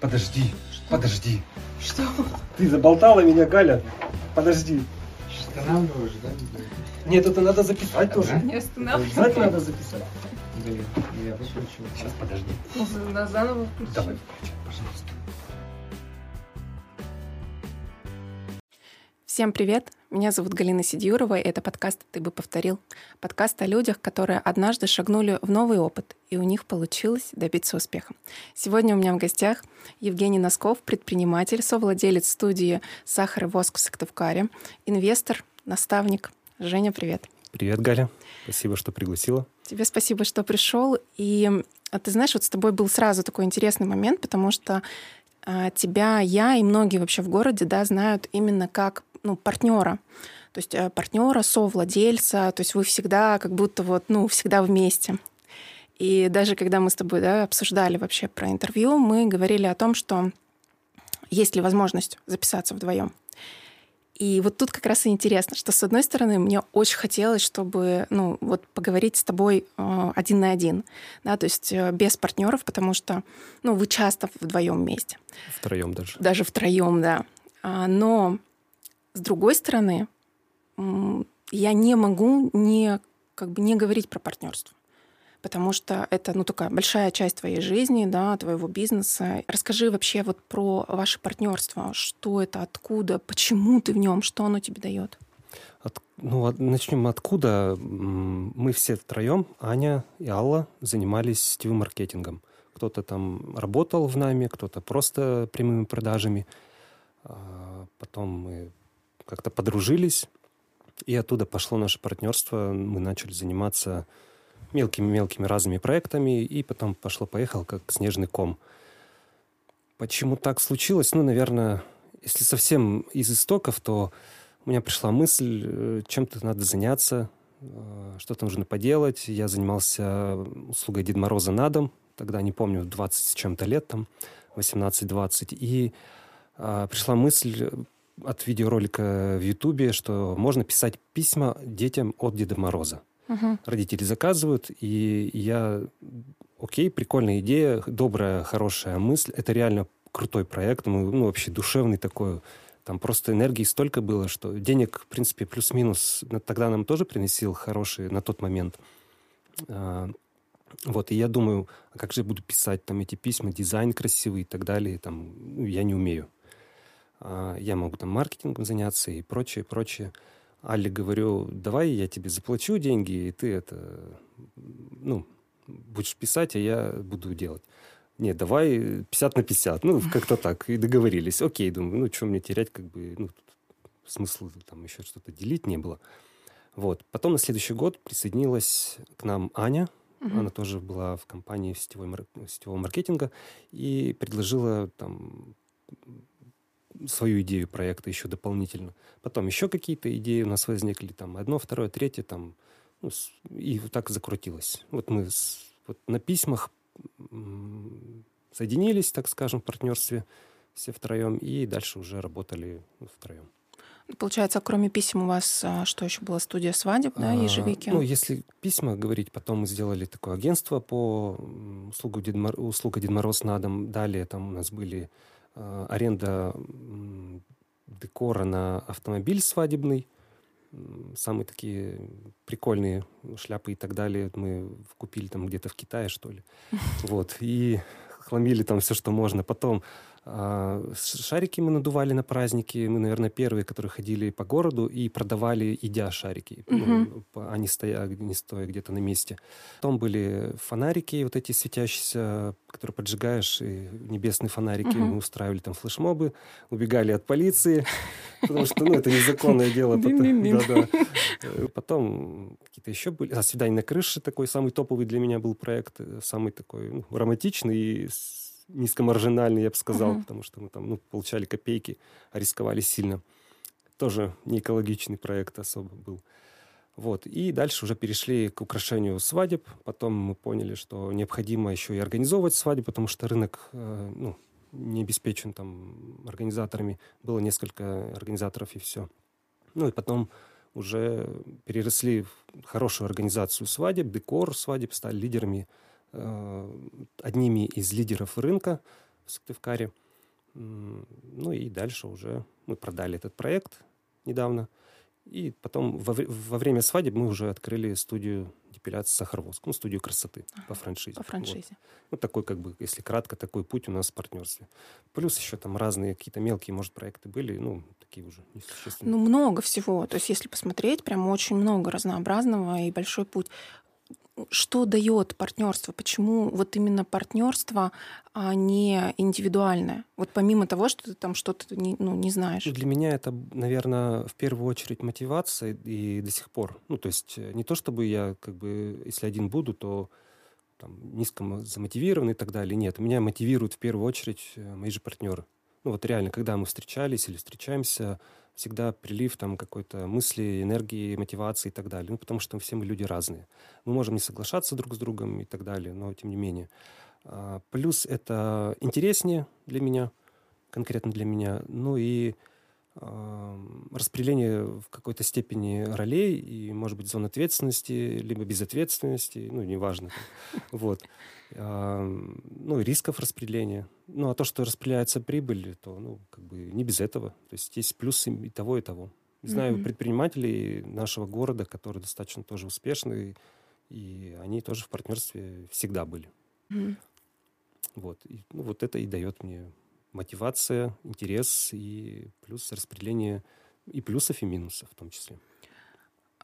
Подожди, Что? подожди. Что? Ты заболтала меня, Галя. Подожди. Останавливаешь, да? Нет, это надо записать А, тоже. да? Не останавливай. Обязательно надо записать. Блин, я пошучу. Сейчас, подожди. На заново включи. Давай, включай, пожалуйста. Всем привет! Меня зовут Галина Сидюрова, и это подкаст «Ты бы повторил». Подкаст о людях, которые однажды шагнули в новый опыт, и у них получилось добиться успеха. Сегодня у меня в гостях Евгений Носков, предприниматель, совладелец студии «Сахар и воск» в Сыктывкаре, инвестор, наставник. Женя, привет! Привет, Галя. Спасибо, что пригласила. Тебе спасибо, что пришел. И а ты знаешь, вот с тобой был сразу такой интересный момент, потому что тебя я и многие вообще в городе да, знают именно как ну, партнера. То есть э, партнера, совладельца, то есть вы всегда как будто вот, ну, всегда вместе. И даже когда мы с тобой да, обсуждали вообще про интервью, мы говорили о том, что есть ли возможность записаться вдвоем. И вот тут как раз и интересно, что с одной стороны мне очень хотелось, чтобы ну вот поговорить с тобой э, один на один, да, то есть э, без партнеров, потому что ну вы часто вдвоем вместе, Втроем даже. даже втроем, да. А, но с другой стороны я не могу не как бы не говорить про партнерство потому что это ну такая большая часть твоей жизни, да, твоего бизнеса. Расскажи вообще вот про ваше партнерство, что это, откуда, почему ты в нем, что оно тебе дает. От- ну, начнем откуда. Мы все втроем, Аня и Алла, занимались сетевым маркетингом. Кто-то там работал в нами, кто-то просто прямыми продажами. А Потом мы как-то подружились, и оттуда пошло наше партнерство. Мы начали заниматься мелкими-мелкими разными проектами, и потом пошло-поехало, как снежный ком. Почему так случилось? Ну, наверное, если совсем из истоков, то у меня пришла мысль, э, чем-то надо заняться, э, что-то нужно поделать. Я занимался услугой Деда Мороза на дом, тогда, не помню, 20 с чем-то лет, там, 18-20. И пришла мысль от видеоролика в Ютубе, что можно писать письма детям от Деда Мороза Мгм. родители заказывают, и я, окей, прикольная идея, добрая, хорошая мысль. Это реально крутой проект, мы, ну, вообще душевный такой. Там просто энергии столько было, что денег, в принципе, плюс-минус тогда нам тоже приносил хороший на тот момент. А, Вот, и я думаю, а как же я буду писать там эти письма, дизайн красивый и так далее, там, ну, я не умею. А, Я могу там маркетингом заняться и прочее, прочее. Алле говорю, давай я тебе заплачу деньги, и ты это, ну, будешь писать, а я буду делать. Нет, давай 50 на 50. Ну, как-то так. И договорились. Окей, думаю, ну, что мне терять, как бы, ну, смысла там еще что-то делить не было. Вот. Потом на следующий год присоединилась к нам Аня. Мгм. Она тоже была в компании сетевой, сетевого маркетинга и предложила там свою идею проекта еще дополнительно. Потом еще какие-то идеи у нас возникли, там одно, второе, третье, там, ну, и вот так закрутилось. Вот мы с- вот на письмах соединились, так скажем, в партнерстве все втроем, и дальше уже работали ну, втроем. Получается, кроме писем у вас а, что еще было? Студия свадеб, да, А, ежевики? Ну, если письма говорить, потом мы сделали такое агентство по услугу Дед Мор- услуга Дед Мороз на дом. Далее там у нас были а, аренда м, декора на автомобиль свадебный. Самые такие прикольные шляпы и так далее мы купили там где-то в Китае, что ли. Вот. И хламили там все, что можно. Потом шарики мы надували на праздники. Мы, наверное, первые, которые ходили по городу и продавали, идя шарики. По- они стоя, не стоя где-то на месте. Потом были фонарики, вот эти светящиеся, которые поджигаешь, и небесные фонарики. Мгм. Мы устраивали там флешмобы, убегали от полиции, потому что, ну, это незаконное дело. Потом-. Э, какие-то еще были. А, «Свидание на крыше» такой самый топовый для меня был проект. э, Самый такой ну, романтичный и низкомаржинальный, я бы сказал, Мгм. потому что мы там ну, получали копейки, а рисковали сильно. Тоже не экологичный проект особо был. Вот. И дальше уже перешли к украшению свадеб. Потом мы поняли, что необходимо еще и организовывать свадьбы, потому что рынок э, ну, не обеспечен там организаторами. Было несколько организаторов и все. Ну и потом уже переросли в хорошую организацию свадеб, декор свадеб, стали лидерами, одними из лидеров рынка в Сыктывкаре. Ну и дальше уже мы продали этот проект недавно. И потом во, во время свадеб мы уже открыли студию депиляции Сахарвоск, ну, студию красоты ага, по франшизе. По франшизе. Вот. вот такой, как бы, если кратко, такой путь у нас в партнерстве. Плюс еще там разные какие-то мелкие, может, проекты были, ну, такие уже несущественные. Ну, много всего. То есть, если посмотреть, прям очень много разнообразного и большой путь что дает партнерство? Почему вот именно партнерство, а не индивидуальное? Вот помимо того, что ты там что-то не, ну, не знаешь. Для меня это, наверное, в первую очередь мотивация и до сих пор. Ну, то есть э, не то, чтобы я, как бы, если один буду, то там, низко замотивирован и так далее. Нет, меня мотивируют в первую очередь э, мои же партнеры. Ну вот реально, когда мы встречались или встречаемся, всегда прилив там какой-то мысли, энергии, мотивации и так далее. Ну, потому что все мы люди разные. Мы можем не соглашаться друг с другом и так далее, но тем не менее. А, плюс это интереснее для меня, конкретно для меня. Ну и распределение в какой-то степени ролей и, может быть, зон ответственности, либо безответственности, ну, неважно. Вот. Ну, рисков распределения. Ну, а то, что распределяется прибыль, то, ну, как бы не без этого. То есть есть плюсы и того, и того. Знаю mm-hmm. предпринимателей нашего города, которые достаточно тоже успешные, и они тоже в партнерстве всегда были. Mm-hmm. Вот. И, ну, вот это и дает мне мотивация, интерес и плюс распределение и плюсов, и минусов в том числе.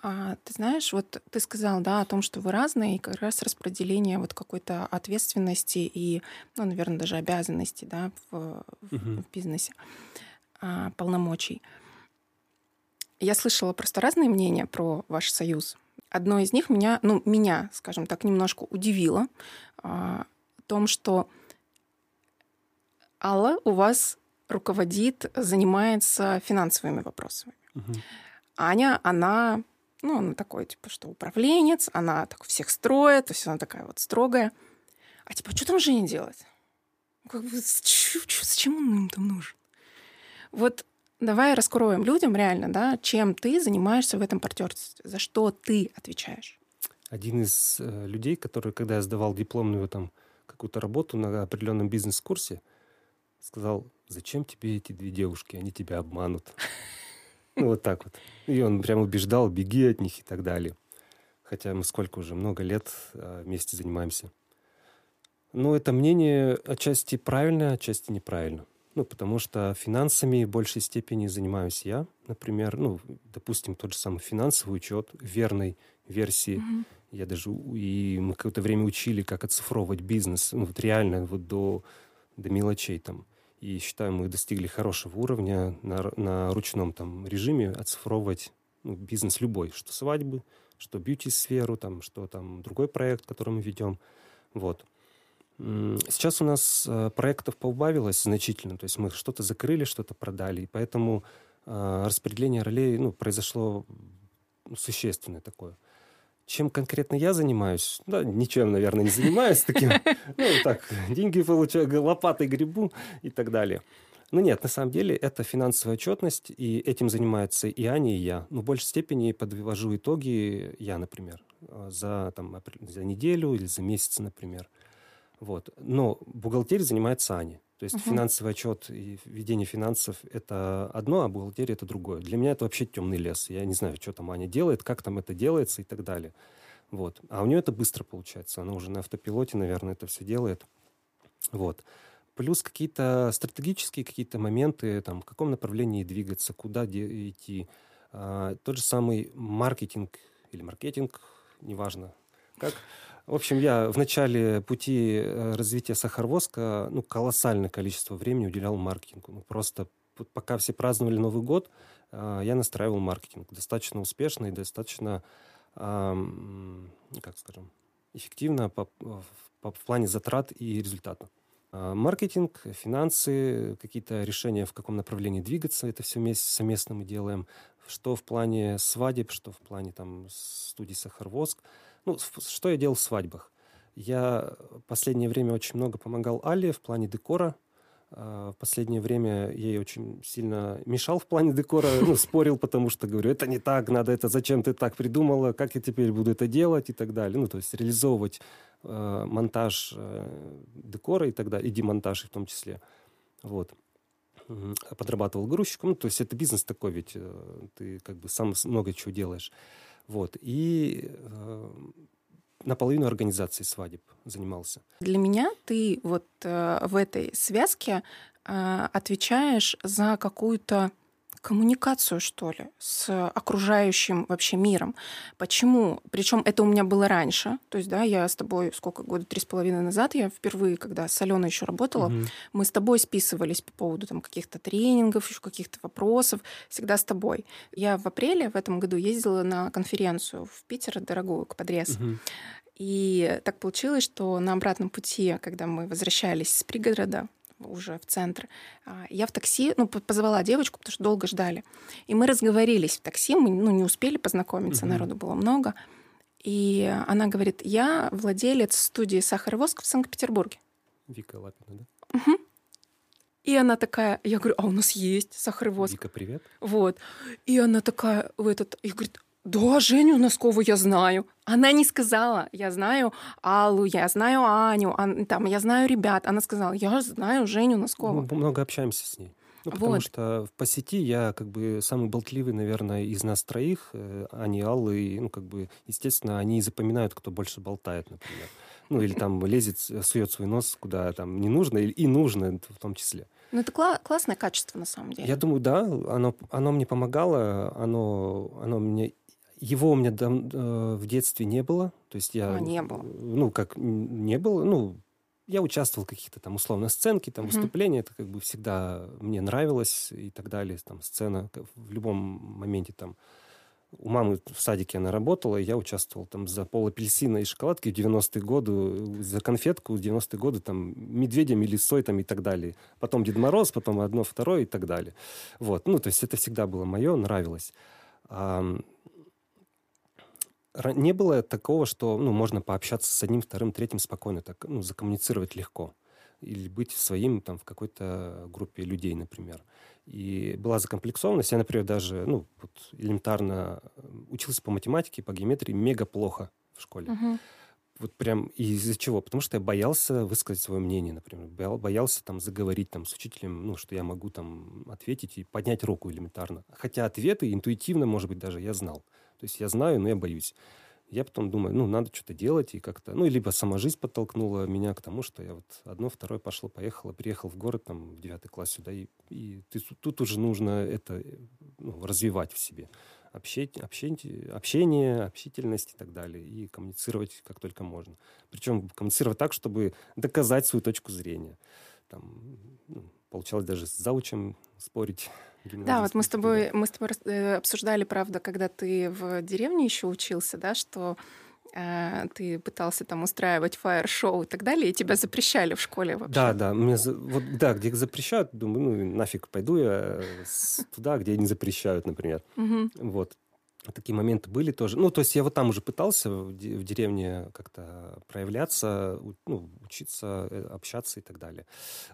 А, ты знаешь, вот ты сказал, да, о том, что вы разные, и как раз распределение вот какой-то ответственности и, ну, наверное, даже обязанностей, да, в, в, угу. в бизнесе, а, полномочий. Я слышала просто разные мнения про ваш союз. Одно из них меня, ну, меня, скажем так, немножко удивило а, о том, что Алла у вас руководит, занимается финансовыми вопросами. Угу. Аня, она, ну, она такой, типа, что управленец, она так всех строит, то есть она такая вот строгая. А типа, что там Женя делать? Ну, как бы, зачем он им там нужен? Вот давай раскроем людям реально, да, чем ты занимаешься в этом партнерстве, за что ты отвечаешь. Один из э, людей, который, когда я сдавал дипломную там какую-то работу на определенном бизнес-курсе, сказал, зачем тебе эти две девушки, они тебя обманут. Ну, вот так вот. И он прям убеждал, беги от них и так далее. Хотя мы сколько уже, много лет а, вместе занимаемся. Но это мнение отчасти правильно, отчасти неправильно. Ну, потому что финансами в большей степени занимаюсь я. Например, ну, допустим, тот же самый финансовый учет верной версии. Mm-hmm. Я даже и мы какое-то время учили, как оцифровывать бизнес. Ну, вот реально вот до, до мелочей там. И считаю, мы достигли хорошего уровня на, на ручном там режиме оцифровывать ну, бизнес любой, что свадьбы, что бьюти-сферу, там, что там другой проект, который мы ведем. Вот. Сейчас у нас э, проектов поубавилось значительно, то есть мы что-то закрыли, что-то продали, и поэтому э, распределение ролей ну, произошло существенное такое. Чем конкретно я занимаюсь? Да, ничем, наверное, не занимаюсь таким. Ну, так, деньги получаю, лопатой грибу и так далее. Но нет, на самом деле это финансовая отчетность, и этим занимаются и Аня, и я. Но в большей степени подвожу итоги я, например, за, там, за неделю или за месяц, например. Вот. Но бухгалтерией занимается Аня. То есть uh-huh. финансовый отчет и ведение финансов – это одно, а бухгалтерия – это другое. Для меня это вообще темный лес. Я не знаю, что там Аня делает, как там это делается и так далее. Вот. А у нее это быстро получается. Она уже на автопилоте, наверное, это все делает. Вот. Плюс какие-то стратегические какие-то моменты, там, в каком направлении двигаться, куда идти. А, тот же самый маркетинг или маркетинг, неважно как, в общем, я в начале пути э, развития Сахарвоска ну, колоссальное количество времени уделял маркетингу. Ну, просто пока все праздновали Новый год, э, я настраивал маркетинг достаточно успешно и достаточно, как скажем, эффективно по, по, в плане затрат и результата. А, маркетинг, финансы, какие-то решения, в каком направлении двигаться, это все вместе совместно мы делаем. Что в плане свадеб, что в плане там студии Сахарвоск. Ну, что я делал в свадьбах? Я последнее время очень много помогал Али в плане декора. А, В последнее время я ей очень сильно мешал в плане декора, ну, спорил, потому что говорю, это не так, надо это, зачем ты так придумала, как я теперь буду это делать и так далее. Ну, то есть реализовывать э, монтаж э, декора и так далее, и демонтаж в том числе. Вот. Подрабатывал грузчиком, ну, то есть это бизнес такой, ведь э, ты как бы сам много чего делаешь. Вот. И э, наполовину организацией свадеб занимался. Для меня ты вот э, в этой связке э, отвечаешь за какую-то коммуникацию, что ли, с окружающим вообще миром. Почему? Причем это у меня было раньше. То есть, да, я с тобой сколько, года три с половиной назад, я впервые, когда с Аленой еще работала, Мгм. мы с тобой списывались по поводу там каких-то тренингов, еще каких-то вопросов, всегда с тобой. Я в апреле в этом году ездила на конференцию в Питер, дорогую, к подрез. Мгм. И так получилось, что на обратном пути, когда мы возвращались с пригорода уже в центр, а, я в такси, ну, по- позвала девочку, потому что долго ждали. И мы разговорились в такси, мы ну, не успели познакомиться, Мгм. народу было много. И она говорит, я владелец студии «Сахар и воск» в Санкт-Петербурге. Вика Лапина, да? И она такая, я говорю, а у нас есть сахар и воск. Вика, привет. Вот. И она такая в этот, и говорит, да, Женю Носкову я знаю. Она не сказала, я знаю Аллу, я знаю Аню, ан- там, я знаю ребят. Она сказала, я знаю Женю Носкову. Мы много общаемся с ней. Ну, потому Вот. что по сети я как бы самый болтливый, наверное, из нас троих, э, Ани и Аллы. И, ну, как бы, естественно, они и запоминают, кто больше болтает, например. Ну, или там лезет, э, сует свой нос куда там не нужно, или и нужно в том числе. Ну, это кла- классное качество, на самом деле. Я думаю, да, оно, оно мне помогало, оно, оно мне... Его у меня дав- э, в детстве не было. То есть я... А, не было. Ну, как не было, ну, я участвовал в каких-то там условно сценки, там Мгм. выступления, это как бы всегда мне нравилось и так далее, там сцена в любом моменте там. У мамы в садике она работала, и я участвовал там за пол апельсина и шоколадки в 90-е годы, за конфетку в 90-е годы там медведем или сой там и так далее. Потом Дед Мороз, потом одно, второе и так далее. Вот, ну, то есть это всегда было мое, нравилось. Не было такого, что ну, можно пообщаться с одним, вторым, третьим спокойно, так, ну, закоммуницировать легко. Или быть своим там, в какой-то группе людей, например. И была закомплексованность. Я, например, даже ну, вот, элементарно э, учился по математике, по геометрии мега плохо в школе. Мгм. Вот прям из-за чего? Потому что я боялся высказать свое мнение, например. Боял- Боялся там заговорить там с учителем, ну, что я могу там ответить и поднять руку элементарно. Хотя ответы интуитивно, может быть, даже я знал. То есть я знаю, но я боюсь. Я потом думаю, ну, надо что-то делать и как-то... Ну, либо сама жизнь подтолкнула меня к тому, что я вот одно, второе пошло, поехало, приехал в город там в девятый класс сюда, и, и ты тут- уже нужно это ну, развивать в себе. Общение, общение, общение, общительность и так далее. И коммуницировать как только можно. Причем коммуницировать так, чтобы доказать свою точку зрения. Там, ну, получалось даже с заучем спорить. Да, вот мы с тобой, мы с тобой э, обсуждали, правда, когда ты в деревне еще учился, да, что ты пытался там устраивать фаер-шоу и так далее, и тебя запрещали в школе вообще. Да, да, мне за- вот, да, где запрещают, думаю, ну нафиг пойду я туда, где не запрещают, например. Вот. Такие моменты были тоже. Ну, то есть я вот там уже пытался в, де- в деревне как-то проявляться, ну, учиться, э, общаться и так далее.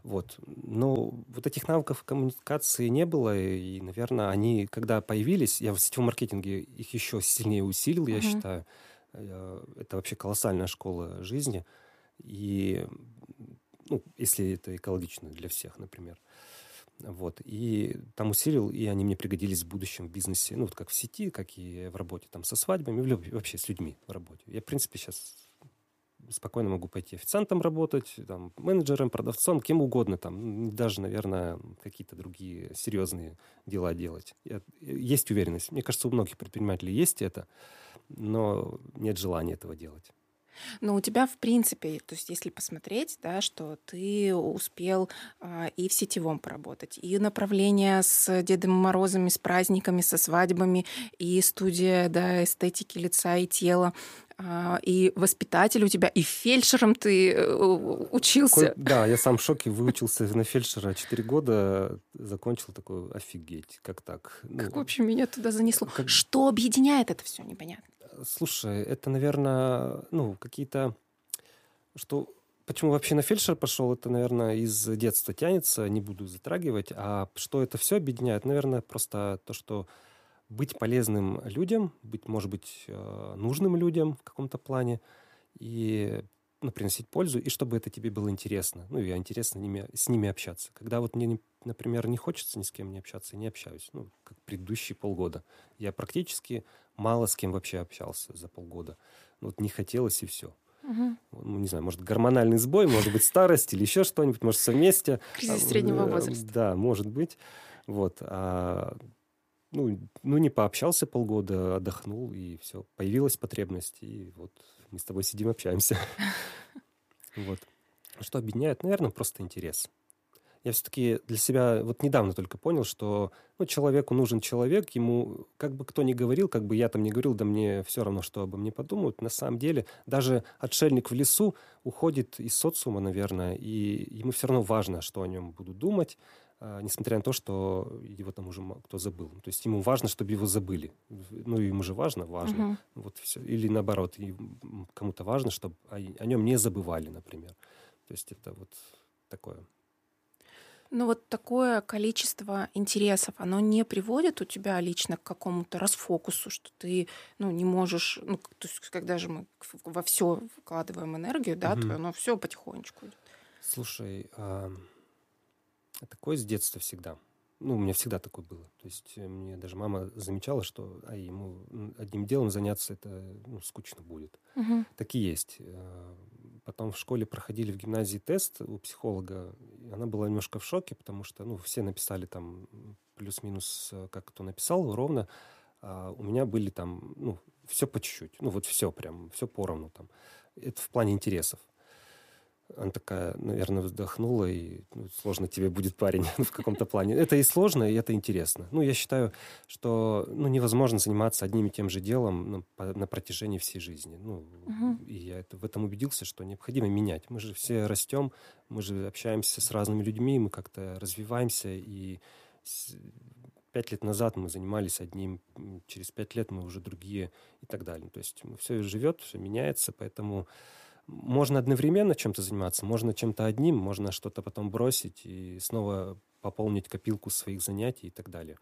Вот. Но вот этих навыков коммуникации не было, и, наверное, они, когда появились, я в сетевом маркетинге их еще сильнее усилил, я Мгм. считаю. Э, Это вообще колоссальная школа жизни. И, ну, если это экологично для всех, например. Вот. И там усилил, и они мне пригодились в будущем в бизнесе. Ну, вот как в сети, как и в работе там со свадьбами, вообще с людьми в работе. Я, в принципе, сейчас спокойно могу пойти официантом работать, там, менеджером, продавцом, кем угодно, там, даже, наверное, какие-то другие серьезные дела делать. Есть уверенность. Мне кажется, у многих предпринимателей есть это, но нет желания этого делать. Но у тебя, в принципе, то есть если посмотреть, да, что ты успел а, и в сетевом поработать, и направление с Дедом Морозами, с праздниками, со свадьбами, и студия да, эстетики лица и тела, и воспитатель у тебя, и фельдшером ты э, учился. Да, я сам в шоке, выучился на фельдшера 4 года, закончил такой, офигеть, как так? Ну, Как вообще меня туда занесло? как- Что объединяет это все, непонятно. Слушай, это, наверное, ну, какие-то... Что почему вообще на фельдшер пошел, это, наверное, из детства тянется, не буду затрагивать. А что это все объединяет? Наверное, просто то, что быть полезным людям, быть, может быть, э, нужным людям в каком-то плане, и ну, приносить пользу, и чтобы это тебе было интересно. Ну, и интересно ними, с ними общаться. Когда вот мне, например, не хочется ни с кем не общаться, не общаюсь. Ну, как предыдущие полгода. Я практически мало с кем вообще общался за полгода. Ну, вот не хотелось, и все. Угу. Ну, не знаю, может, гормональный сбой, может быть, старость или еще что-нибудь, может, все вместе. Кризис среднего э, возраста. Да, может быть. Вот. А, ну, ну, не пообщался полгода, отдохнул, и все. Появилась потребность, и вот мы с тобой сидим, общаемся. Вот. Что объединяет? Наверное, просто интерес. Я все-таки для себя вот недавно только понял, что ну, человеку нужен человек, ему, как бы кто ни говорил, как бы я там не говорил, да мне все равно, что обо мне подумают. На самом деле, даже отшельник в лесу уходит из социума, наверное, и ему все равно важно, что о нем будут думать, несмотря на то, что его там уже кто забыл. То есть ему важно, чтобы его забыли. Ну, ему же важно, важно. Угу. Вот все. Или наоборот, кому-то важно, чтобы о, о нем не забывали, например. То есть это вот такое. Ну вот такое количество интересов, оно не приводит у тебя лично к какому-то расфокусу, что ты ну, не можешь, ну, то есть когда же мы во все вкладываем энергию, да, угу. то оно все потихонечку идет. Слушай, а Такое с детства всегда. Ну, у меня всегда такое было. То есть э, мне даже мама замечала, что а ему одним делом заняться это ну, скучно будет. Угу. Так и есть. Э, потом в школе проходили в гимназии тест у психолога. Она была немножко в шоке, потому что ну, все написали там плюс-минус, э, как кто написал, ровно. А у меня были там, ну, все по чуть-чуть. Ну, вот все прям, все поровну там. Это в плане интересов. Она такая, наверное, вздохнула, и ну, сложно тебе будет парень в каком-то плане. Это и сложно, и это интересно. Ну, я считаю, что ну, невозможно заниматься одним и тем же делом на, по, на протяжении всей жизни. Ну, угу. И я это, в этом убедился, что необходимо менять. Мы же все растем, мы же общаемся с разными людьми, мы как-то развиваемся, и пять лет назад мы занимались одним, через пять лет мы уже другие и так далее. То есть все живет, все меняется, поэтому можно одновременно чем-то заниматься, можно чем-то одним, можно что-то потом бросить и снова пополнить копилку своих занятий и так далее.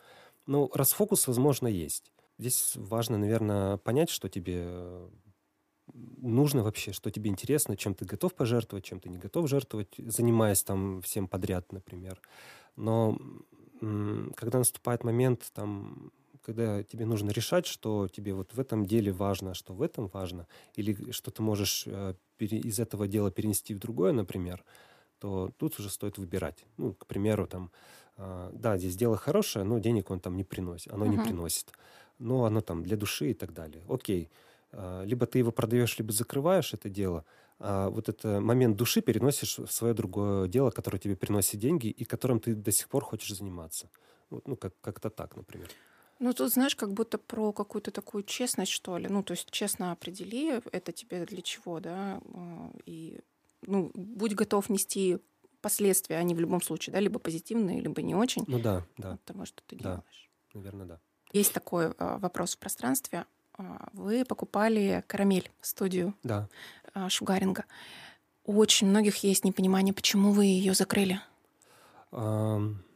Ну, расфокус, возможно, есть. Здесь важно, наверное, понять, что тебе нужно вообще, что тебе интересно, чем ты готов пожертвовать, чем ты не готов жертвовать, занимаясь там всем подряд, например. Но когда наступает момент там когда тебе нужно решать, что тебе вот в этом деле важно, что в этом важно, или что ты можешь э, из этого дела перенести в другое, например, то тут уже стоит выбирать. Ну, к примеру, там, э, да, здесь дело хорошее, но денег он там не приносит, оно uh-huh. не приносит. Но оно там для души и так далее. Окей, э, либо ты его продаешь, либо закрываешь это дело, а вот этот момент души переносишь в свое другое дело, которое тебе приносит деньги и которым ты до сих пор хочешь заниматься. Вот, ну, как- как-то так, например. Ну, тут, знаешь, как будто про какую-то такую честность, что ли. Ну, то есть честно определи, это тебе для чего, да, а, и, ну, будь готов нести последствия, они в любом случае, да, либо позитивные, либо не очень. Ну да, да. От того, что ты да, делаешь. Наверное, да. Есть такой а, вопрос в пространстве. А, вы покупали карамель, студию да. Шугаринга. У очень многих есть непонимание, почему вы ее закрыли. Um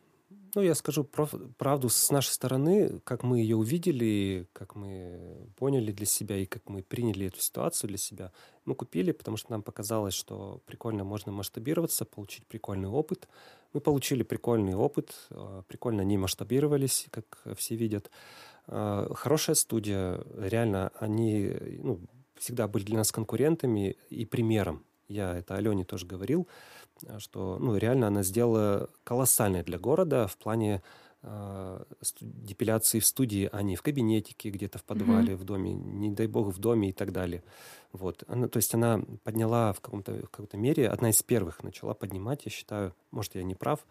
ну, я скажу правду с нашей стороны, как мы ее увидели, как мы поняли для себя и как мы приняли эту ситуацию для себя. Мы купили, потому что нам показалось, что прикольно можно масштабироваться, получить прикольный опыт. Мы получили прикольный опыт, а, прикольно не масштабировались, как все видят. А, хорошая студия, реально, они ну, всегда были для нас конкурентами и примером. Я это Алене тоже говорил. Э, что ну, реально она сделала колоссальное для города в плане э, депиляции в студии, а не в кабинетике, где-то в подвале, mm-hmm. в доме, не дай бог в доме и так далее. Вот. Она, то есть она подняла в каком-то, в какой-то мере, одна из первых начала поднимать, я считаю, может, я не прав,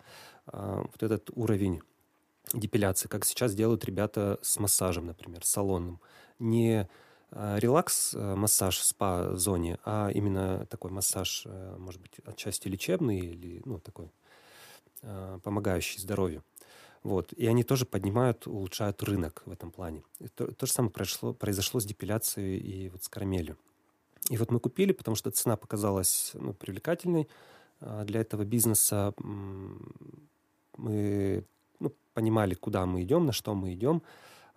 э, вот этот уровень депиляции, как сейчас делают ребята с массажем, например, салонным. Не релакс-массаж в спа-зоне, а именно такой массаж, э, может быть, отчасти лечебный или ну, такой э, помогающий здоровью. Вот. И они тоже поднимают, улучшают рынок в этом плане. то, то же самое произошло, произошло с депиляцией и вот с карамелью. И вот мы купили, потому что цена показалась ну, привлекательной для этого бизнеса. Мы ну, понимали, куда мы идем, на что мы идем.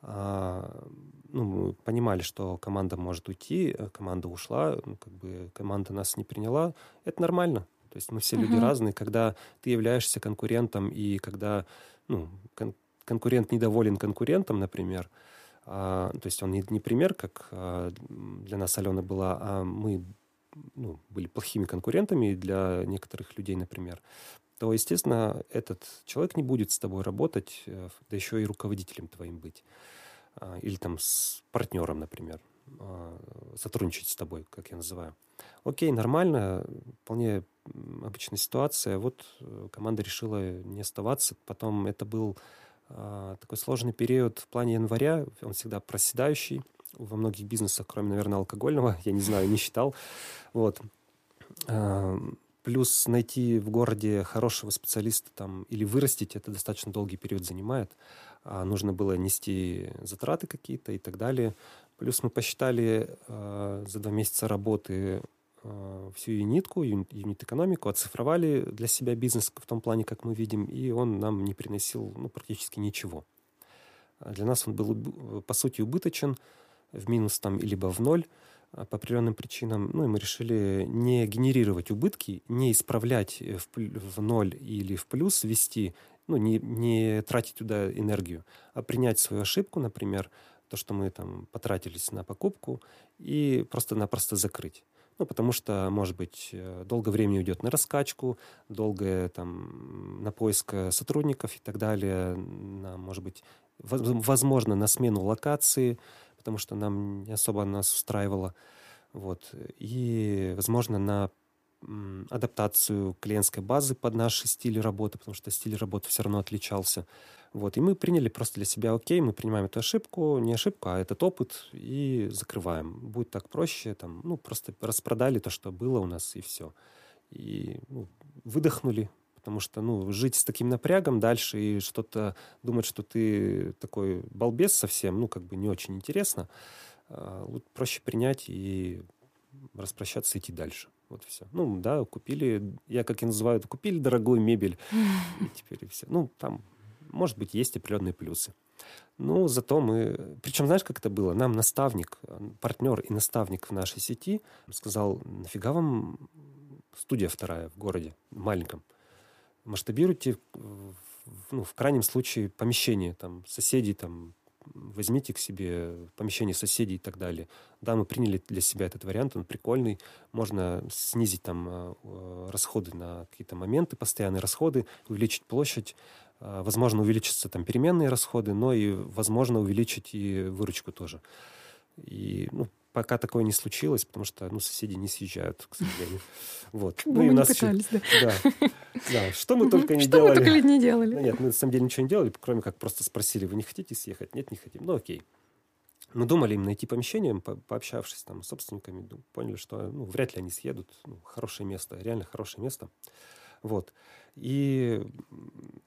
А, ну, мы понимали, что команда может уйти, э, команда ушла, ну, как бы команда нас не приняла. Это нормально. То есть мы все uh-huh. люди разные. Когда ты являешься конкурентом и когда ну, кон- конкурент недоволен конкурентом, например, а, то есть он не, не пример, как а, для нас Алена была, а мы ну, были плохими конкурентами для некоторых людей, например, то, естественно, этот человек не будет с тобой работать, э, да еще и руководителем твоим быть. А, или там с партнером, например, а, сотрудничать с тобой, как я называю. Окей, нормально, вполне обычная ситуация. Вот э, команда решила не оставаться. Потом это был а, такой сложный период в плане января. Он всегда проседающий во многих бизнесах, кроме, наверное, алкогольного. Я не знаю, не считал. Вот. Плюс найти в городе хорошего специалиста там или вырастить, это достаточно долгий период занимает. А нужно было нести затраты какие-то и так далее. Плюс мы посчитали э, за два месяца работы э, всю юнитку, юнит-экономику, оцифровали для себя бизнес в том плане, как мы видим, и он нам не приносил ну, практически ничего. Для нас он был, по сути, убыточен, в минус там, либо в ноль. А, по определенным причинам, ну, и мы решили не генерировать убытки, не исправлять в, в ноль или в плюс вести, ну, не, не тратить туда энергию, а принять свою ошибку, например, то, что мы там потратились на покупку, и просто-напросто закрыть. Ну, потому что, может быть, э, долго времени уйдет на раскачку, долго там на поиск сотрудников и так далее, на, может быть, возможно, на смену локации, потому что нам не особо нас устраивало. Вот. И, возможно, на адаптацию клиентской базы под наши стили работы, потому что стиль работы все равно отличался. Вот. И мы приняли просто для себя, окей, мы принимаем эту ошибку, не ошибку, а этот опыт, и закрываем. Будет так проще, там, ну, просто распродали то, что было у нас, и все. И ну, выдохнули, потому что, ну, жить с таким напрягом дальше и что-то думать, что ты такой балбес совсем, ну, как бы не очень интересно. А, вот проще принять и распрощаться, идти дальше. Вот все. Ну, да, купили, я как и называю, купили дорогую мебель. И теперь и все. Ну, там, может быть, есть определенные плюсы. Ну, зато мы... Причем, знаешь, как это было? Нам наставник, партнер и наставник в нашей сети сказал, нафига вам студия вторая в городе, маленьком? Масштабируйте ну, в крайнем случае помещение, там, соседей, там, возьмите к себе помещение соседей и так далее. Да, мы приняли для себя этот вариант, он прикольный. Можно снизить там э, расходы на какие-то моменты, постоянные расходы, увеличить площадь. Э, возможно, увеличатся там переменные расходы, но и возможно увеличить и выручку тоже. И ну, пока такое не случилось, потому что ну, соседи не съезжают, к сожалению. Вот. Ну, мы и у нас пытались, еще... да. да. Да, что мы только не делали. Что мы только не делали. Нет, мы на самом деле ничего не делали, кроме как просто спросили, вы не хотите съехать? Нет, не хотим. Ну, окей. Мы думали им найти помещение, по пообщавшись там с собственниками, поняли, что ну, вряд ли они съедут. Ну, хорошее место, реально хорошее место. Вот. И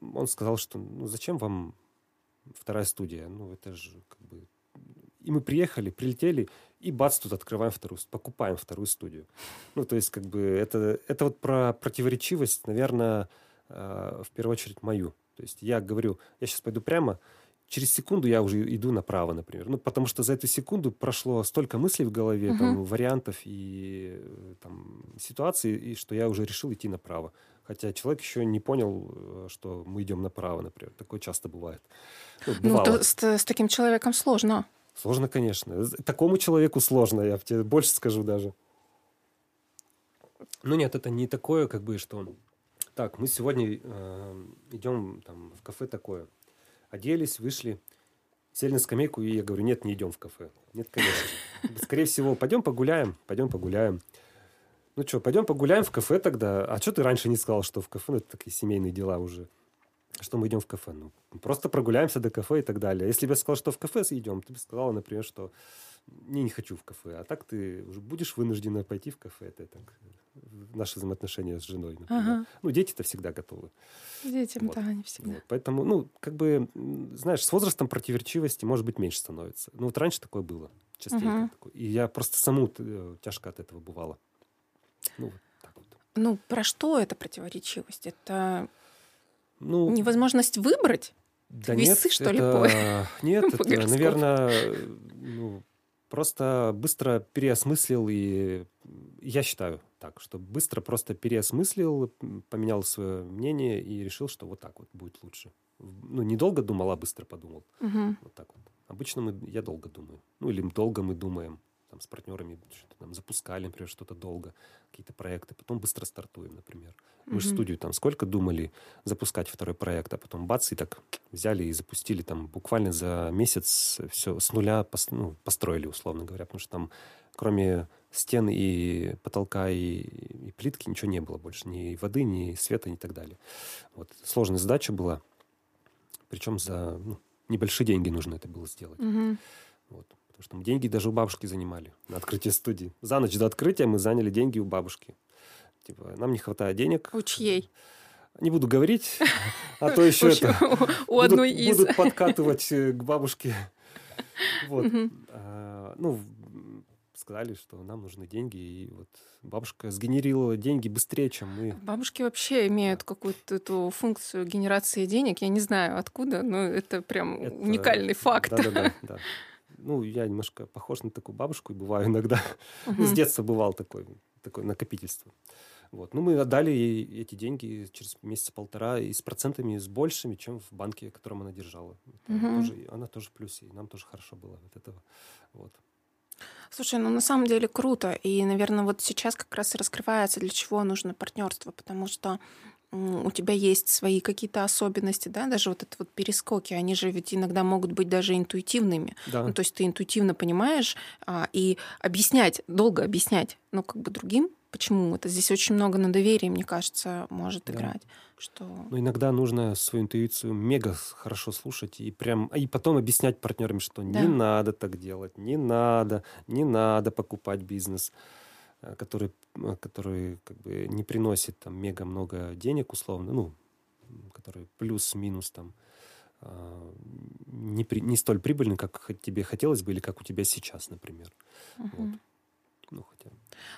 он сказал, что ну, зачем вам вторая студия? Ну, это же как бы и мы приехали, прилетели, и бац, тут открываем вторую, покупаем вторую студию. Ну, то есть, как бы, это, это вот про противоречивость, наверное, э, в первую очередь мою. То есть, я говорю, я сейчас пойду прямо, через секунду я уже иду направо, например. Ну, потому что за эту секунду прошло столько мыслей в голове, uh-huh. там, вариантов и там, ситуаций, и что я уже решил идти направо. Хотя человек еще не понял, э, что мы идем направо, например. Такое часто бывает. Ну, ну то, с, с таким человеком сложно. Сложно, конечно. Такому человеку сложно, я тебе больше скажу даже. Ну нет, это не такое, как бы, что... Так, мы сегодня э, идем там, в кафе такое. Оделись, вышли, сели на скамейку, и я говорю, нет, не идем в кафе. Нет, конечно. Скорее всего, пойдем погуляем, пойдем погуляем. Ну что, пойдем погуляем в кафе тогда. А что ты раньше не сказал, что в кафе? Ну, это такие семейные дела уже что мы идем в кафе. Ну, просто прогуляемся до кафе и так далее. Если бы я сказал, что в кафе идем, ты бы сказала, например, что не, не хочу в кафе. А так ты уже будешь вынуждена пойти в кафе. Это так, наши взаимоотношения с женой. Например. Ага. Ну, дети-то всегда готовы. Детям, вот. да, они всегда. Вот. Поэтому, ну, как бы, знаешь, с возрастом противоречивости, может быть, меньше становится. Ну, вот раньше такое было. частенько Мгм. такое. И я просто саму э, тяжко от этого бывало. Ну, вот так вот. Ну, про что это противоречивость? Это Ну, невозможность выбрать? да весы, нет, что ли, это- Нет, по это, гороскопу? наверное, ну, просто быстро переосмыслил и я считаю так, что быстро просто переосмыслил, поменял свое мнение и решил, что вот так вот будет лучше. Ну, недолго думал, а быстро подумал. Мгм. Вот так вот. Обычно мы, я долго думаю. Ну, или долго мы думаем. Там, с партнерами что-то там запускали, например, что-то долго, какие-то проекты. Потом быстро стартуем, например. Мы же студию там сколько думали запускать второй проект, а потом бац, и так взяли и запустили там буквально за месяц все с нуля пос- ну, построили, условно говоря. Потому что там кроме стен и потолка и, и плитки ничего не было больше. Ни воды, ни света, и так далее. Вот. Сложная задача была. Причем за ну, небольшие деньги нужно это было сделать. Мгм. Вот. Потому что мы деньги даже у бабушки занимали на открытие студии. За ночь до открытия мы заняли деньги у бабушки. Типа, нам не хватает денег. У чьей? Не буду говорить, а то еще это... у одной из. Будут подкатывать э, к бабушке. Вот. А, Ну, сказали, что нам нужны деньги. И вот бабушка сгенерировала деньги быстрее, чем мы. Бабушки вообще имеют какую-то эту функцию генерации денег. Я не знаю откуда, но это прям Это- уникальный факт. Да-да-да. Ну, я немножко похож на такую бабушку и бываю иногда. Ну, с детства бывал такой, такое накопительство. Вот. Ну, мы отдали ей эти деньги через месяца полтора и с процентами с большими, чем в банке, которым она держала. Мгм. тоже- она тоже в плюсе, и нам тоже хорошо было от этого. Вот. Слушай, ну на самом деле круто. И, наверное, вот сейчас как раз и раскрывается, для чего нужно партнерство, потому что у тебя есть свои какие-то особенности, да, даже вот это вот перескоки, они же ведь иногда могут быть даже интуитивными. Да. Ну, то есть ты интуитивно понимаешь, а, и объяснять, долго объяснять, ну, как бы другим, почему это. Здесь очень много на доверии, мне кажется, может Да. играть. Что... Но иногда нужно свою интуицию мега хорошо слушать и прям и потом объяснять партнерам, что Да. не надо так делать, не надо, не надо покупать бизнес, который, э, который как бы не приносит там мега много денег условно, ну, который плюс-минус там а, не, при- не столь прибыльный, как тебе хотелось бы или как у тебя сейчас, например. Мгм. Вот. Ну, хотя...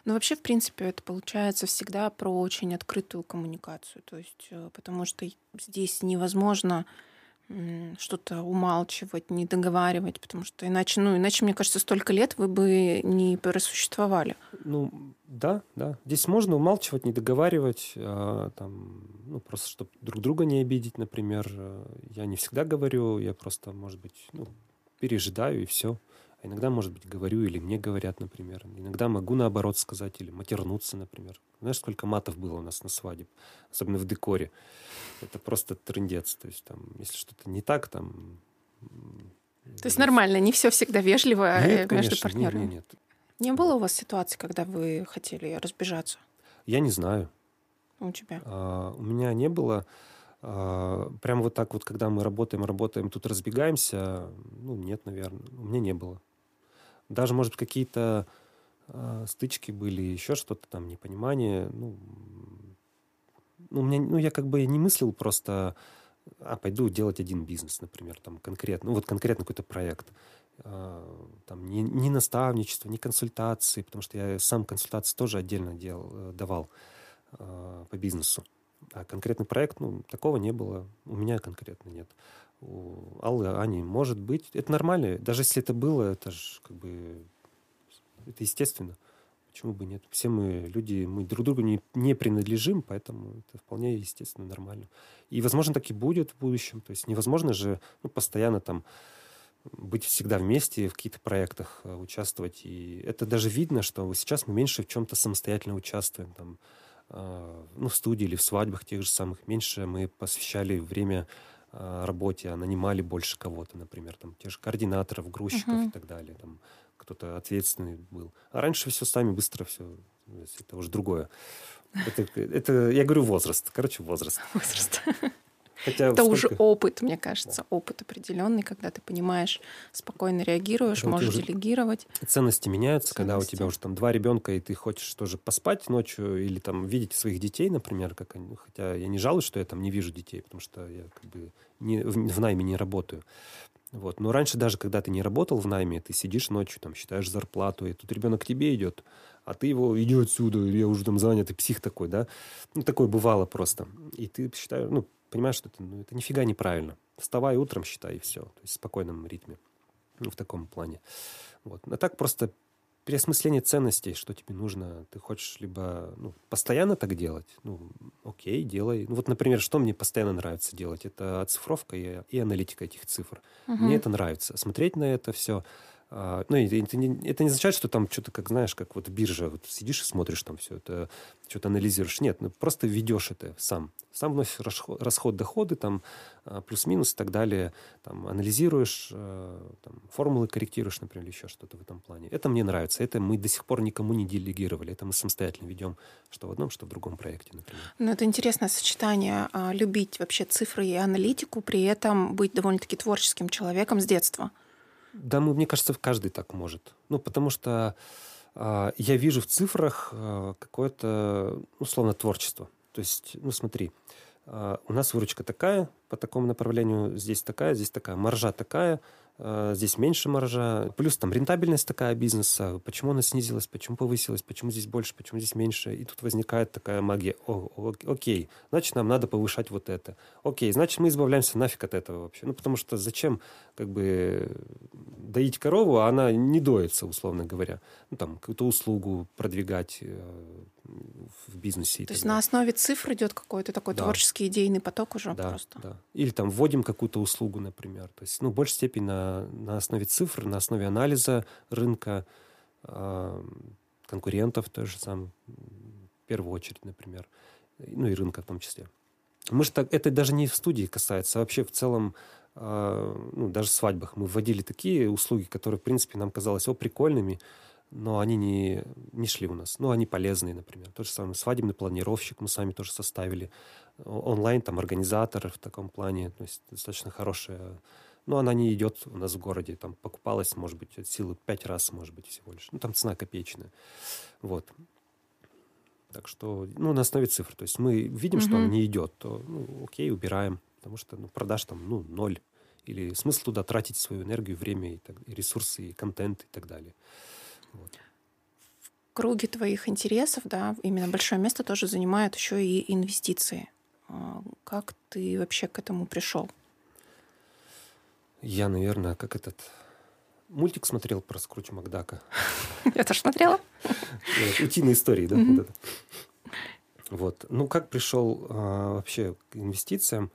Ну, вообще, в принципе, это получается всегда про очень открытую коммуникацию. То есть, э, потому что здесь невозможно что-то умалчивать, не договаривать, потому что иначе, ну, иначе, мне кажется, столько лет вы бы не просуществовали. Ну, да, да. Здесь можно умалчивать, не договаривать, а, там, ну, просто чтобы друг друга не обидеть, например. Я не всегда говорю, я просто, может быть, ну, пережидаю и все. А иногда, может быть, говорю или мне говорят, например. Иногда могу наоборот сказать или матернуться, например. Знаешь, сколько матов было у нас на свадьбе, особенно в декоре. Это просто трындец. То есть там, если что-то не так, там... То есть нормально, не все всегда вежливо э, Нет, между конечно, нет, партнерами. нет, нет. Не было у вас ситуации, когда вы хотели разбежаться Я не знаю. у тебя? А, у меня не было. а, прям вот так вот, когда мы работаем, работаем, тут разбегаемся, ну, нет, наверное. У меня не было. Даже, может, какие-то а, стычки были, еще что-то там, непонимание. Ну, ну, у меня, ну, я как бы не мыслил просто, а, пойду делать один бизнес, например, там конкретно, ну, вот конкретно какой-то проект. А, Там не, не наставничество, не консультации, потому что я сам консультации тоже отдельно делал, э, давал а, по бизнесу. А конкретный проект, ну, такого не было. У меня конкретно нет. У Аллы, Ани, может быть. Это нормально. Даже если это было, это же как бы... Это естественно. Почему бы нет? Все мы люди, мы друг другу не, не принадлежим, поэтому это вполне естественно, нормально. И, возможно, так и будет в будущем. То есть невозможно же ну, постоянно там быть всегда вместе в каких-то проектах э, участвовать. И это даже видно, что сейчас мы меньше в чем-то самостоятельно участвуем. Там, э, ну, в студии или в свадьбах тех же самых. Меньше мы посвящали время работе, а нанимали больше кого-то, например, там, тех же координаторов, грузчиков Мгм. и так далее. Там, кто-то ответственный был. А раньше все сами быстро все. Это уже другое. Это, это, я говорю, возраст. Короче, возраст. Возраст. Хотя Это уже сколько- опыт, мне кажется, опыт определенный, когда ты понимаешь, спокойно реагируешь, тебя можешь уже- делегировать. ценности меняются, когда у Ценности. тебя уже там два ребенка, и ты хочешь тоже поспать ночью или там видеть своих детей, например, как они. Хотя я не жалуюсь, что я там не вижу детей, потому что я как бы не, в, в найме не работаю. Вот. Но раньше даже, когда ты не работал в найме, ты сидишь ночью, там, считаешь зарплату, и тут ребенок к тебе идет, а ты его, иди отсюда, я уже там занят, и псих такой, да? Ну, такое бывало просто. И ты считаешь, ну, понимаешь, что это, ну, это нифига неправильно. Вставай утром, считай, и все. То есть в спокойном ритме. Ну, в таком плане. Вот. А так просто переосмысление ценностей, что тебе нужно. Ты хочешь либо ну, постоянно так делать, ну, окей, делай. Ну, вот, например, что мне постоянно нравится делать? Это оцифровка и, и аналитика этих цифр. Мгм. Мне это нравится. Смотреть на это все. А, ну, это, не, означает, что там что-то, как знаешь, как вот биржа, вот сидишь и смотришь там все это, что-то анализируешь. Нет, ну, просто ведешь это сам. Сам вносишь расход, расход доходы, там, а, плюс-минус и так далее. Там, анализируешь, а, там, формулы корректируешь, например, или еще что-то в этом плане. Это мне нравится. Это мы до сих пор никому не делегировали. Это мы самостоятельно ведем, что в одном, что в другом проекте, например. Ну, это интересное сочетание. Любить вообще цифры и аналитику, при этом быть довольно-таки творческим человеком с детства. Да, ну, мне кажется, каждый так может. Ну, потому что а, я вижу в цифрах а, какое-то, условно, творчество. То есть, ну, смотри, а, у нас выручка такая, по такому направлению, здесь такая, здесь такая, маржа такая, здесь меньше маржа, плюс там рентабельность такая бизнеса, почему она снизилась, почему повысилась, почему здесь больше, почему здесь меньше, и тут возникает такая магия, о, окей, значит, нам надо повышать вот это, окей, значит, мы избавляемся нафиг от этого вообще, ну, потому что зачем, как бы, доить корову, а она не доится, условно говоря, ну, там, какую-то услугу продвигать э, в бизнесе. То есть далее. на основе цифр идет какой-то такой Да. творческий идейный поток уже Да, просто. да. Или там вводим какую-то услугу, например. То есть, ну, в большей степени на, на основе цифр, на основе анализа рынка, а, конкурентов тоже сам, в первую очередь, например. Ну, и рынка в том числе. Мы же так, это даже не в студии касается, а вообще в целом, а, ну, даже в свадьбах мы вводили такие услуги, которые, в принципе, нам казалось, о, прикольными, но они не, не шли у нас. Ну, они полезные, например. То же самое свадебный планировщик мы сами тоже составили. Онлайн там организатор в таком плане, то есть достаточно хорошая. Но она не идет у нас в городе. Там покупалась, может быть, от силы пять раз, может быть, всего лишь. Ну, там цена копеечная. Вот. Так что, ну, на основе цифр. То есть мы видим, что Мгм. он не идет, то, ну, окей, убираем. Потому что ну, продаж там, ну, ноль. Или смысл туда тратить свою энергию, время, и, так, и ресурсы, и контент, и так далее. Вот. В круге твоих интересов, да, именно большое место тоже занимают еще и инвестиции. А, Как ты вообще к этому пришел? Я, наверное, как этот мультик смотрел про Скруча Макдака. Я тоже смотрела. Э, Утиные истории, да? Вот, это. вот. Ну, как пришел а, вообще к инвестициям?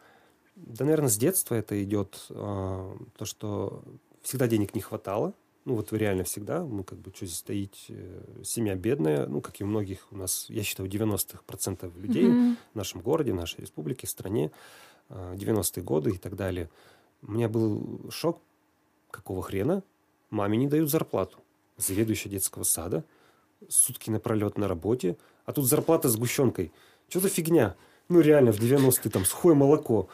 Да, наверное, с детства это идет а, то, что всегда денег не хватало. Ну, вот реально всегда. Ну, как бы, что здесь стоить? э, Семья бедная. Ну, как и у многих у нас, я считаю, 90% людей Мгм. в нашем городе, в нашей республике, стране, а, 90-е годы и так далее. У меня был шок, какого хрена маме не дают зарплату. Заведующая детского сада, сутки напролет на работе, а тут зарплата с сгущенкой. Что за фигня? Ну, реально, в 90-е там сухое молоко.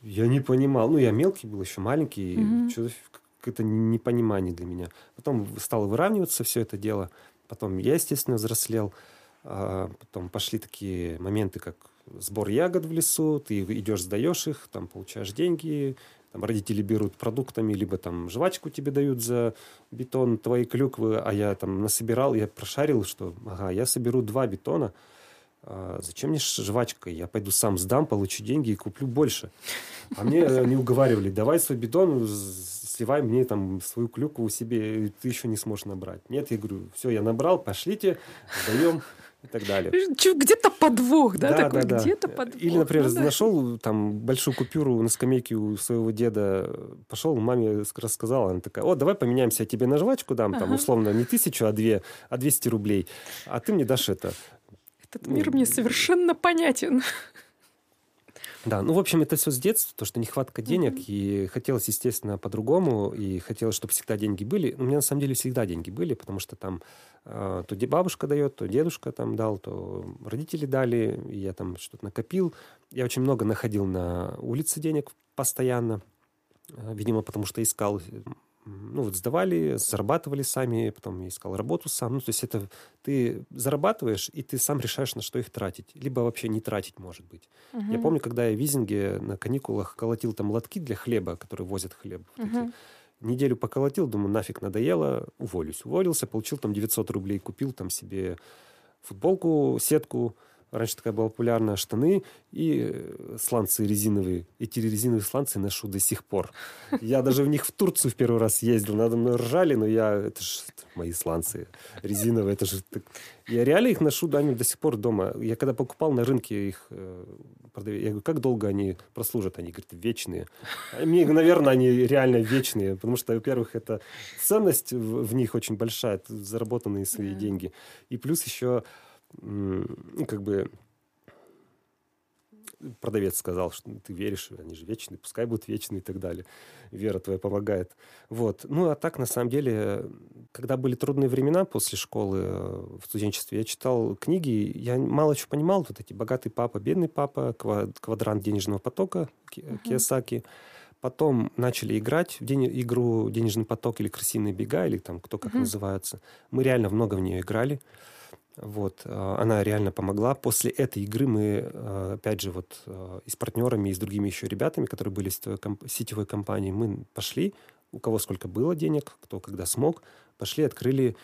Я не понимал. Ну, я мелкий был еще, маленький. Мгм. Что-то какое-то непонимание для меня. Потом стало выравниваться все это дело. Потом я, естественно, взрослел. А потом пошли такие моменты, как сбор ягод в лесу. Ты идешь, сдаешь их, там получаешь деньги. Там родители берут продуктами, либо там жвачку тебе дают за бетон твоей клюквы, а я там насобирал, я прошарил, что ага, я соберу два бетона, а зачем мне жвачка? Я пойду сам сдам, получу деньги и куплю больше. А мне они уговаривали, давай свой бетон, с- сливай мне там свою клюкву себе, ты еще не сможешь набрать. Нет, я говорю, все, я набрал, пошлите, сдаем и так далее. Где-то подвох, да, такой? да. Где-то подвох. Или, например, Ну да. нашел там большую купюру на скамейке у своего деда, пошел, маме ск- рассказал, она такая, о, давай поменяемся, я тебе на жвачку дам, там, Ага. условно, не тысячу, а две, а 200 рублей, а ты мне дашь это. Этот мир мне совершенно понятен. Да, ну, в общем, это все с детства, то, что нехватка денег, Мгм. и хотелось, естественно, по-другому, и хотелось, чтобы всегда деньги были. У меня, на самом деле, всегда деньги были, потому что там э, то бабушка дает, то дедушка там дал, то родители дали, и я там что-то накопил. Я очень много находил на улице денег постоянно, Э, видимо, потому что искал. Ну, вот сдавали, зарабатывали сами, потом я искал работу сам. Ну, то есть это ты зарабатываешь, и ты сам решаешь, на что их тратить. Либо вообще не тратить, может быть. Я Мгм. помню, когда я в Визинге на каникулах колотил там лотки для хлеба, которые возят хлеб. вот эти. Мгм. Неделю поколотил, думаю, нафиг надоело, уволюсь. Уволился, получил там 900 рублей, купил там себе футболку, сетку, раньше такая была популярная, штаны и э, сланцы резиновые. Эти резиновые сланцы ношу до сих пор. Я даже в них в Турцию в первый раз ездил, надо мной ржали, но я, это же мои сланцы резиновые, это же... Я реально их ношу, да, они до сих пор дома. Я когда покупал на рынке их э, продавец, я говорю, как долго они прослужат? Они говорят, вечные. А Мне, наверное, они реально вечные, потому что, во-первых, это ценность в, в них очень большая, заработанные свои Да. деньги. И плюс еще, как бы, продавец сказал, что ты веришь, они же вечные, пускай будут вечные и так далее. Вера твоя помогает. Вот. Ну, а так, на самом деле, когда были трудные времена после школы э, в студенчестве, я читал книги, я мало чего понимал, вот эти «Богатый папа», «Бедный папа», «Ква- «Квадрант денежного потока» Ки- Мгм. Кiyosaki. Потом начали играть в день- игру «Денежный поток» или «Крысиные бега», или там кто как Мгм. называются. Мы реально много в нее играли. Вот, э, она реально помогла. После этой игры мы, э, опять же, вот э, и с партнерами, и с другими еще ребятами, которые были в сетевой комп- сетевой компании, мы пошли, у кого сколько было денег, кто когда смог, пошли, открыли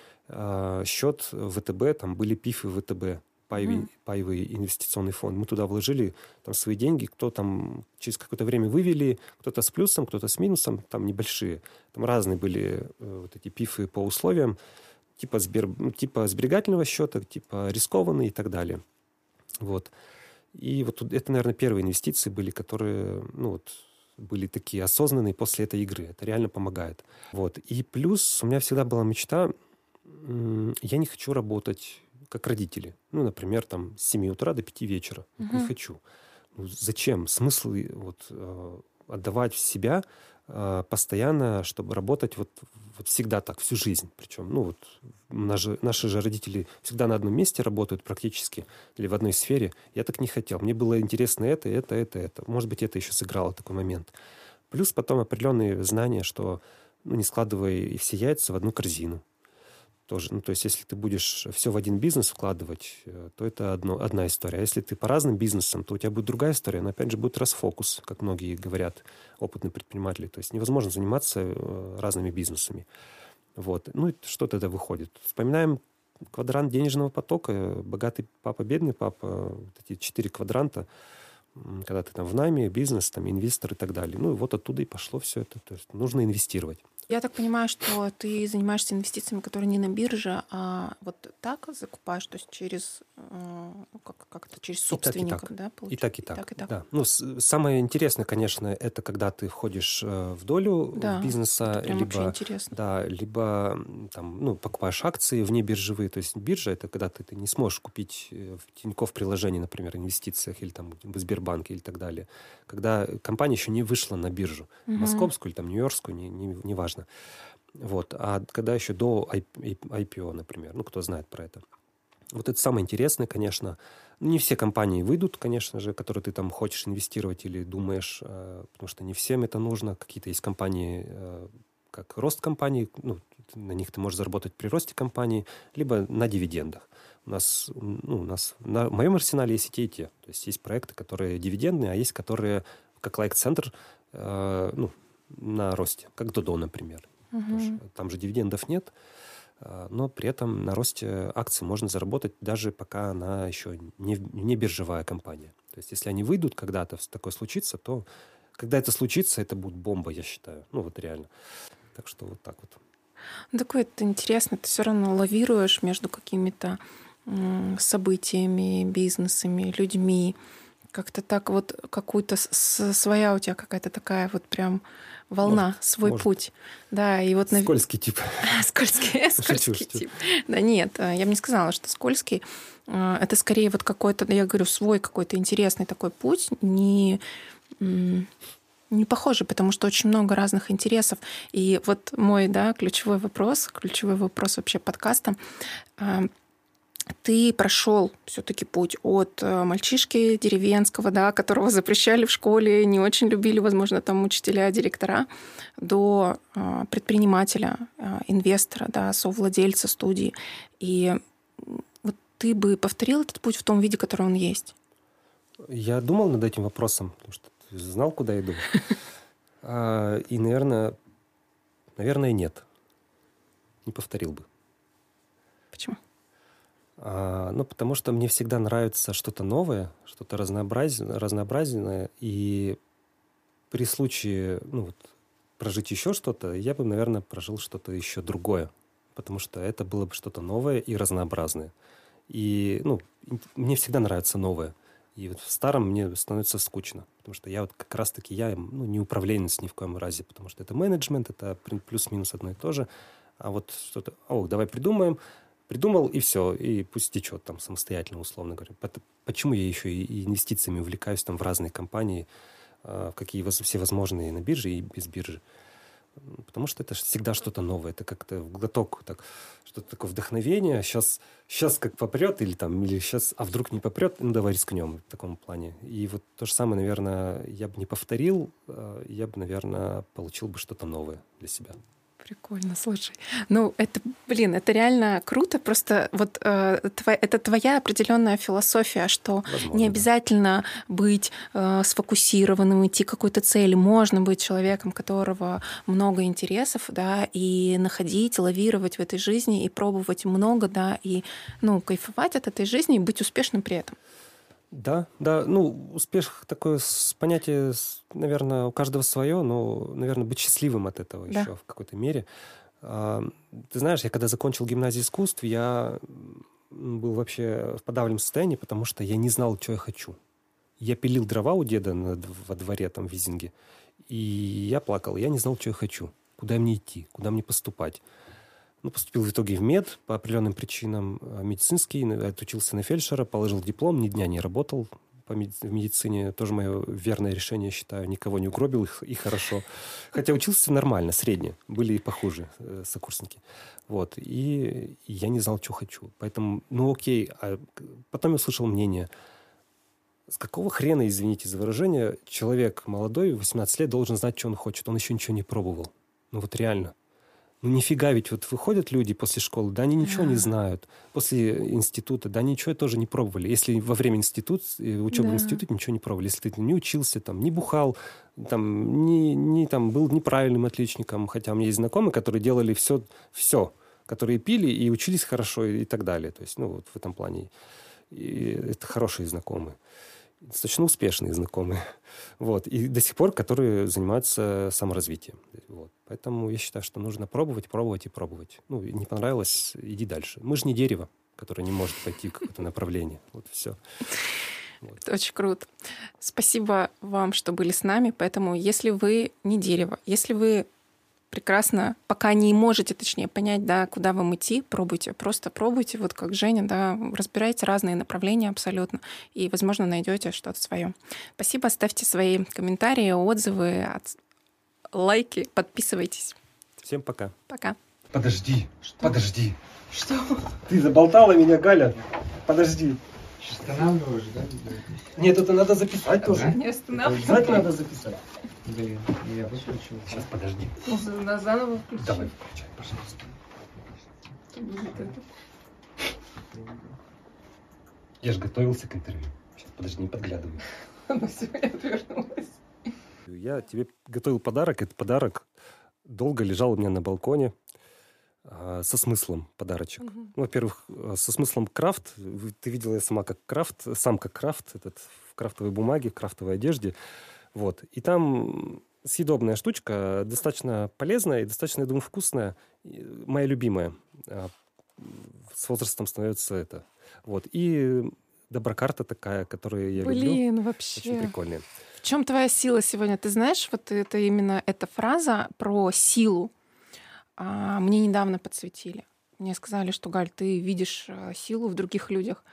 счет ВТБ, там были пифы ВТБ, паевый, паевый инвестиционный фонд. Мы туда вложили там свои деньги, кто там через какое-то время вывели, кто-то с плюсом, кто-то с минусом, там небольшие. Там разные были э, вот эти пифы по условиям типа, сбер, ну, типа сберегательного счета, типа рискованный и так далее. Вот. И вот тут это, наверное, первые инвестиции были, которые, ну вот, были такие осознанные после этой игры. Это реально помогает. Вот. И плюс у меня всегда была мечта, я не хочу работать как родители. Ну, например, там с 7 утра до 5 вечера. Вот Не хочу. Ну, зачем? Смысл вот, э, отдавать в себя постоянно, чтобы работать вот, вот всегда так, всю жизнь. Причем, ну вот, наши, наши же родители всегда на одном месте работают практически, или в одной сфере. Я так не хотел. Мне было интересно это, это, это, это. Может быть, это еще сыграло такой момент. Плюс потом определенные знания, что ну, не складывай все яйца в одну корзину. Тоже, ну, то есть, если ты будешь все в один бизнес вкладывать, э, то это одно, одна история. А если ты по разным бизнесам, то у тебя будет другая история, но опять же будет расфокус, как многие говорят, опытные предприниматели. То есть невозможно заниматься э, разными бизнесами. Вот. Ну, и что тогда выходит? Вспоминаем квадрант денежного потока, богатый папа, бедный папа, вот эти четыре квадранта, когда ты там в найме, бизнес, там, инвестор и так далее. Ну, и вот оттуда и пошло все это. То есть нужно инвестировать. Я так понимаю, что ты занимаешься инвестициями, которые не на бирже, а вот так закупаешь, то есть через э, как, как это через И так, и собственников, так. да, И получается? так, и так. И так, и так. Да. Ну, самое интересное, конечно, это когда ты входишь э, в долю Да, бизнеса, либо. Да, либо там, ну, покупаешь акции вне биржевые. То есть биржа это когда ты, ты не сможешь купить э, в Тинькофф приложение, например, инвестициях или там в Сбербанке или так далее. Когда компания еще не вышла на биржу. Мгм. Московскую или там Нью-Йоркскую, не, не, неважно. Вот. А когда еще до IPO, например, ну, кто знает про это. Вот это самое интересное, конечно. Не все компании выйдут, конечно же, которые ты там хочешь инвестировать или думаешь, э, потому что не всем это нужно. Какие-то есть компании, э, как рост компании, ну, на них ты можешь заработать при росте компании, либо на дивидендах. У нас, ну, у нас на моем арсенале есть и те, и те. То есть есть проекты, которые дивидендные, а есть, которые, как лайк-центр, э, ну, на росте, как Додо, например. Тоже Там же дивидендов нет, а, но при этом на росте акций можно заработать даже пока она еще не, не биржевая компания. То есть если они выйдут когда-то, такое случится, то когда это случится, это будет бомба, я считаю. Ну вот реально. Так что вот так вот. Ну, такое это интересно, ты все равно лавируешь между какими-то событиями, бизнесами, людьми. Как-то так вот какую-то своя у тебя какая-то такая вот прям волна, Может, свой может. путь. Да, и вот... Скользкий тип. Скользкий, скользкий тип. Да нет, э, я бы не сказала, что скользкий. Э, Это скорее вот какой-то, я говорю, свой какой-то интересный такой путь, не, не похожий, потому что очень много разных интересов. И вот мой, да, ключевой вопрос, ключевой вопрос вообще подкаста. Ты прошел все-таки путь от э, мальчишки деревенского, да, которого запрещали в школе, не очень любили, возможно, там учителя, директора, до э, предпринимателя, э, инвестора, да, совладельца студии. И вот ты бы повторил этот путь в том виде, который он есть? Я думал над этим вопросом, потому что знал, куда иду. А, и, наверное, наверное, нет. Не повторил бы. Почему? А, ну, потому что мне всегда нравится что-то новое, что-то разнообразное, разнообразное. И при случае, ну, вот, прожить еще что-то, я бы, наверное, прожил что-то еще другое. Потому что это было бы что-то новое и разнообразное. И, ну, мне всегда нравится новое. И вот в старом мне становится скучно, потому что я вот как раз-таки, я ну, не управленец ни в коем разе, потому что это менеджмент, это плюс-минус одно и то же. А вот что-то, о, давай придумаем, придумал, и все, и пусть течет там самостоятельно, условно говоря. Почему я еще и инвестициями увлекаюсь там в разные компании, а, в какие всевозможные на бирже и без биржи? Потому что это всегда что-то новое, это как-то глоток, так, что-то такое вдохновение. Сейчас, сейчас как попрет, или там, или сейчас, а вдруг не попрет, ну давай рискнем в таком плане. И вот то же самое, наверное, я бы не повторил, а, я бы, наверное, получил бы что-то новое для себя. Прикольно, слушай. Ну, это, блин, это реально круто. Просто вот э, твоя, это твоя определенная философия, что Возможно, не обязательно да. быть э, сфокусированным, идти к какой-то цели. Можно быть человеком, которого много интересов, да, и находить, лавировать в этой жизни, и пробовать много, да, и, ну, кайфовать от этой жизни и быть успешным при этом. Да, да, ну, успех такое понятие, наверное, у каждого свое, но, наверное, быть счастливым от этого да. еще в какой-то мере. А, ты знаешь, я когда закончил гимназию искусств, я был вообще в подавленном состоянии, потому что я не знал, что я хочу. Я пилил дрова у деда на, во дворе, там, в Визинге, и я плакал, я не знал, что я хочу, куда мне идти, куда мне поступать. Ну, поступил в итоге в мед по определенным причинам. Э, медицинский, отучился на фельдшера, положил диплом, ни дня не работал по меди- в медицине. Тоже мое верное решение, считаю. Никого не угробил их, и хорошо. Хотя учился нормально, средне. Были и похуже э, сокурсники. Вот. И, и я не знал, что хочу. Поэтому, ну окей. А потом я услышал мнение. С какого хрена, извините за выражение, человек молодой, 18 лет, должен знать, что он хочет? Он еще ничего не пробовал. Ну вот реально. Ну, нифига, ведь вот выходят люди после школы, да, они ничего не знают. После института, да, ничего тоже не пробовали. Если во время института, э, учебы да. в институте ничего не пробовали. Если ты не учился, там, не бухал, там, не, не, там, был неправильным отличником, хотя у меня есть знакомые, которые делали все, все, которые пили и учились хорошо и, и так далее. То есть, ну, вот в этом плане. И это хорошие знакомые достаточно успешные знакомые. Вот. И до сих пор, которые занимаются саморазвитием. Вот. Поэтому я считаю, что нужно пробовать, пробовать и пробовать. Ну, не понравилось, иди дальше. Мы же не дерево, которое не может пойти в какое-то направление. Вот все. Вот. Это очень круто. Спасибо вам, что были с нами. Поэтому, если вы не дерево, если вы прекрасно, пока не можете, точнее, понять, да, куда вам идти, пробуйте, просто пробуйте, вот как Женя, да, разбирайте разные направления абсолютно, и, возможно, найдете что-то свое. Спасибо, ставьте свои комментарии, отзывы, лайки, подписывайтесь. Всем пока. Пока. Подожди, что? подожди. Что? Ты заболтала меня, Галя. Подожди. Останавливаешь, да? Нет, это надо записать да? тоже. Не останавливай. Обязательно надо записать. Блин, я выключил. Сейчас, подожди. На заново включи. Давай, включай, пожалуйста. Я же готовился к интервью. Сейчас, подожди, не подглядывай. Ну все, я отвернулась. Я тебе готовил подарок. Этот подарок долго лежал у меня на балконе а, со смыслом подарочек. Угу. Ну, во-первых, э, со смыслом крафт. Ты видела я сама как крафт, сам как крафт, этот в крафтовой бумаге, в крафтовой одежде. Вот. И там съедобная штучка, достаточно полезная и достаточно, я думаю, вкусная. Моя любимая. А, с возрастом становится это. Вот. И доброкарта такая, которую я Блин, люблю. Блин, вообще. Очень прикольная. В чем твоя сила сегодня? Ты знаешь, вот это именно эта фраза про силу. А, мне недавно подсветили. Мне сказали, что, Галь, ты видишь э, силу в других людях.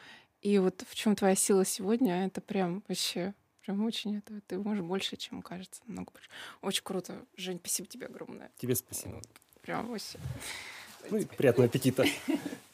И вот в чем твоя сила сегодня, это прям вообще Прям очень это. Ты можешь больше, чем кажется. Много больше. Очень круто. Жень, спасибо тебе огромное. Тебе спасибо. Прям вообще. Ну и приятного аппетита.